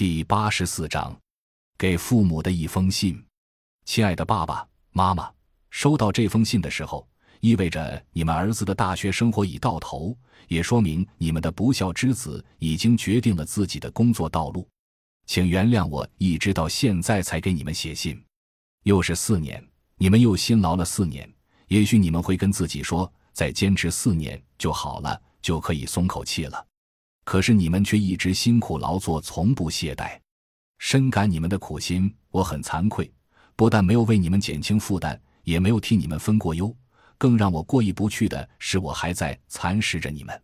第八十四章，给父母的一封信。亲爱的爸爸妈妈，收到这封信的时候，意味着你们儿子的大学生活已到头，也说明你们的不孝之子已经决定了自己的工作道路。请原谅我一直到现在才给你们写信，又是四年，你们又辛劳了四年。也许你们会跟自己说，再坚持四年就好了，就可以松口气了。可是你们却一直辛苦劳作，从不懈怠，深感你们的苦心。我很惭愧，不但没有为你们减轻负担，也没有替你们分过忧。更让我过意不去的是，我还在蚕食着你们。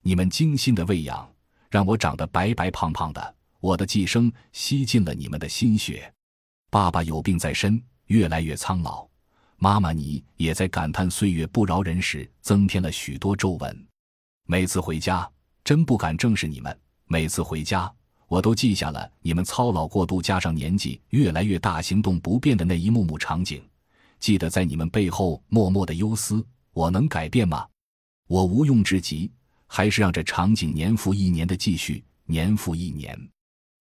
你们精心的喂养，让我长得白白胖胖的。我的寄生吸尽了你们的心血。爸爸有病在身，越来越苍老；妈妈你也在感叹岁月不饶人时，增添了许多皱纹。每次回家。真不敢正视你们。每次回家，我都记下了你们操劳过度，加上年纪越来越大，行动不便的那一幕幕场景。记得在你们背后默默的忧思。我能改变吗？我无用之极，还是让这场景年复一年的继续，年复一年。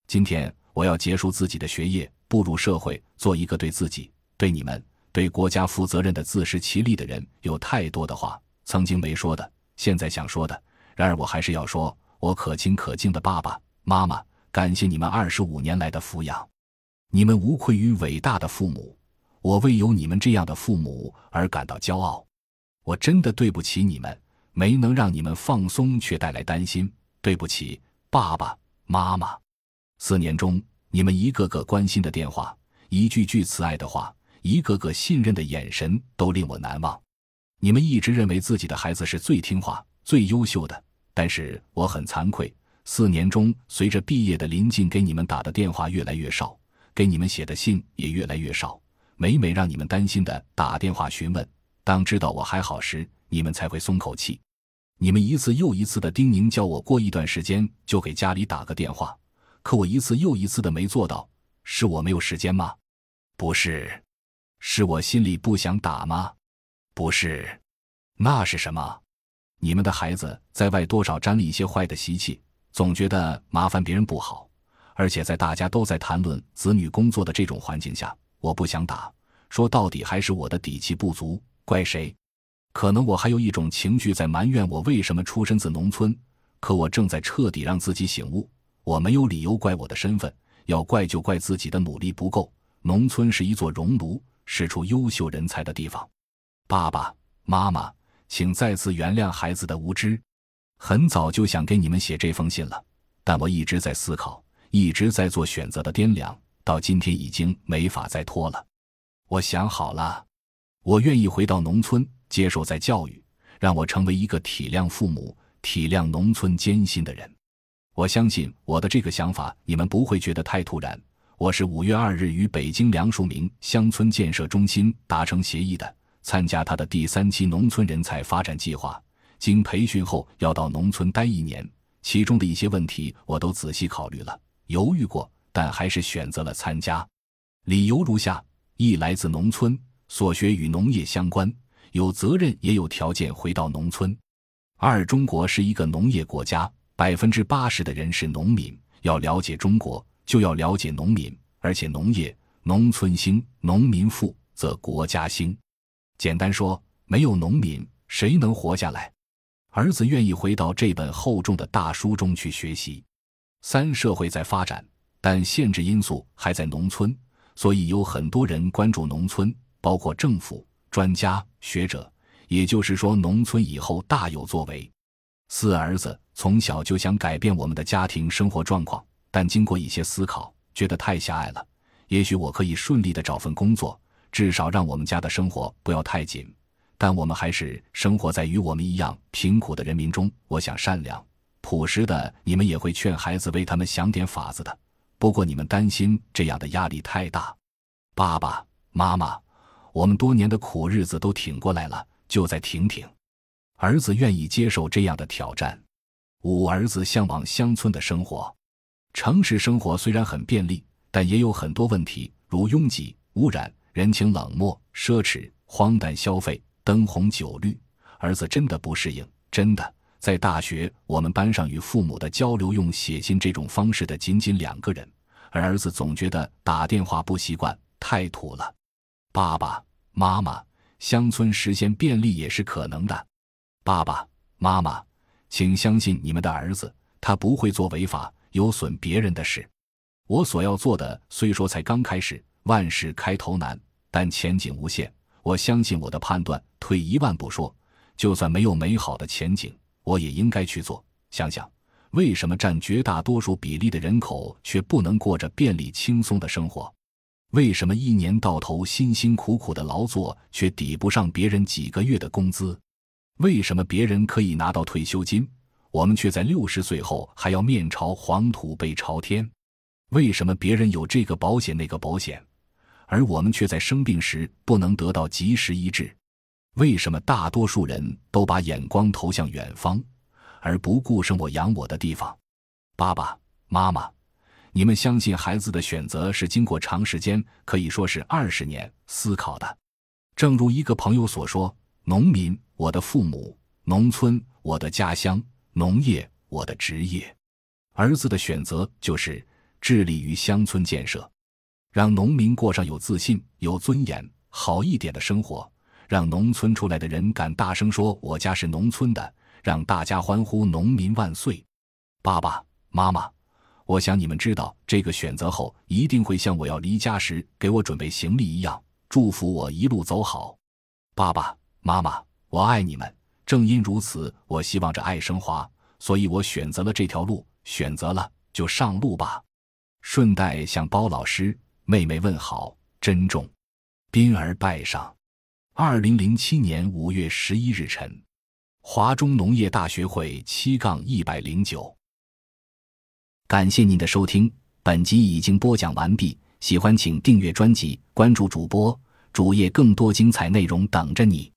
今天我要结束自己的学业，步入社会，做一个对自己、对你们、对国家负责任的自食其力的人。有太多的话，曾经没说的，现在想说的。然而，我还是要说，我可亲可敬的爸爸妈妈，感谢你们二十五年来的抚养，你们无愧于伟大的父母，我为有你们这样的父母而感到骄傲。我真的对不起你们，没能让你们放松却带来担心，对不起，爸爸妈妈。四年中，你们一个个关心的电话，一句句慈爱的话，一个个信任的眼神，都令我难忘。你们一直认为自己的孩子是最听话、最优秀的。但是我很惭愧，四年中，随着毕业的临近，给你们打的电话越来越少，给你们写的信也越来越少。每每让你们担心的打电话询问，当知道我还好时，你们才会松口气。你们一次又一次的叮咛，叫我过一段时间就给家里打个电话，可我一次又一次的没做到。是我没有时间吗？不是，是我心里不想打吗？不是，那是什么？你们的孩子在外多少沾了一些坏的习气，总觉得麻烦别人不好，而且在大家都在谈论子女工作的这种环境下，我不想打。说到底还是我的底气不足，怪谁？可能我还有一种情绪在埋怨我为什么出身自农村，可我正在彻底让自己醒悟，我没有理由怪我的身份，要怪就怪自己的努力不够。农村是一座熔炉，是出优秀人才的地方。爸爸妈妈。请再次原谅孩子的无知。很早就想给你们写这封信了，但我一直在思考，一直在做选择的掂量，到今天已经没法再拖了。我想好了，我愿意回到农村接受再教育，让我成为一个体谅父母、体谅农村艰辛的人。我相信我的这个想法你们不会觉得太突然。我是五月二日与北京梁树明乡村建设中心达成协议的。参加他的第三期农村人才发展计划，经培训后要到农村待一年，其中的一些问题我都仔细考虑了，犹豫过，但还是选择了参加。理由如下：一来自农村，所学与农业相关，有责任也有条件回到农村；二，中国是一个农业国家，百分之八十的人是农民，要了解中国，就要了解农民，而且农业，农村兴，农民富，则国家兴。简单说，没有农民，谁能活下来？儿子愿意回到这本厚重的大书中去学习。三，社会在发展，但限制因素还在农村，所以有很多人关注农村，包括政府、专家、学者。也就是说，农村以后大有作为。四，儿子从小就想改变我们的家庭生活状况，但经过一些思考，觉得太狭隘了。也许我可以顺利的找份工作。至少让我们家的生活不要太紧，但我们还是生活在与我们一样贫苦的人民中。我想善良、朴实的你们也会劝孩子为他们想点法子的。不过你们担心这样的压力太大。爸爸妈妈，我们多年的苦日子都挺过来了，就再挺挺。儿子愿意接受这样的挑战。五儿子向往乡村的生活，城市生活虽然很便利，但也有很多问题，如拥挤、污染。人情冷漠、奢侈、荒诞消费、灯红酒绿，儿子真的不适应。真的，在大学，我们班上与父母的交流用写信这种方式的仅仅两个人，而儿子总觉得打电话不习惯，太土了。爸爸妈妈，乡村实现便利也是可能的。爸爸妈妈，请相信你们的儿子，他不会做违法、有损别人的事。我所要做的虽说才刚开始，万事开头难，但前景无限。我相信我的判断。退一万步说，就算没有美好的前景。我也应该去做。想想，为什么占绝大多数比例的人口却不能过着便利轻松的生活？为什么一年到头辛辛苦苦的劳作却抵不上别人几个月的工资？为什么别人可以拿到退休金，我们却在六十岁后还要面朝黄土背朝天？为什么别人有这个保险那个保险，而我们却在生病时不能得到及时医治？为什么大多数人都把眼光投向远方，而不顾生我养我的地方？爸爸妈妈，你们相信孩子的选择是经过长时间，可以说是二十年思考的。正如一个朋友所说：“农民，我的父母；农村，我的家乡；农业，我的职业。”儿子的选择就是致力于乡村建设，让农民过上有自信、有尊严、好一点的生活。让农村出来的人敢大声说：“我家是农村的。”让大家欢呼“农民万岁”！爸爸妈妈，我想你们知道这个选择后，一定会像我要离家时给我准备行李一样，祝福我一路走好。爸爸妈妈，我爱你们。正因如此，我希望着爱升华，所以我选择了这条路。选择了，就上路吧。顺带向包老师、妹妹问好，珍重。宾儿拜上。二零零七年五月十一日晨，华中农业大学会七杠一百零九。感谢您的收听，本集已经播讲完毕。喜欢请订阅专辑，关注主播主页，更多精彩内容等着你。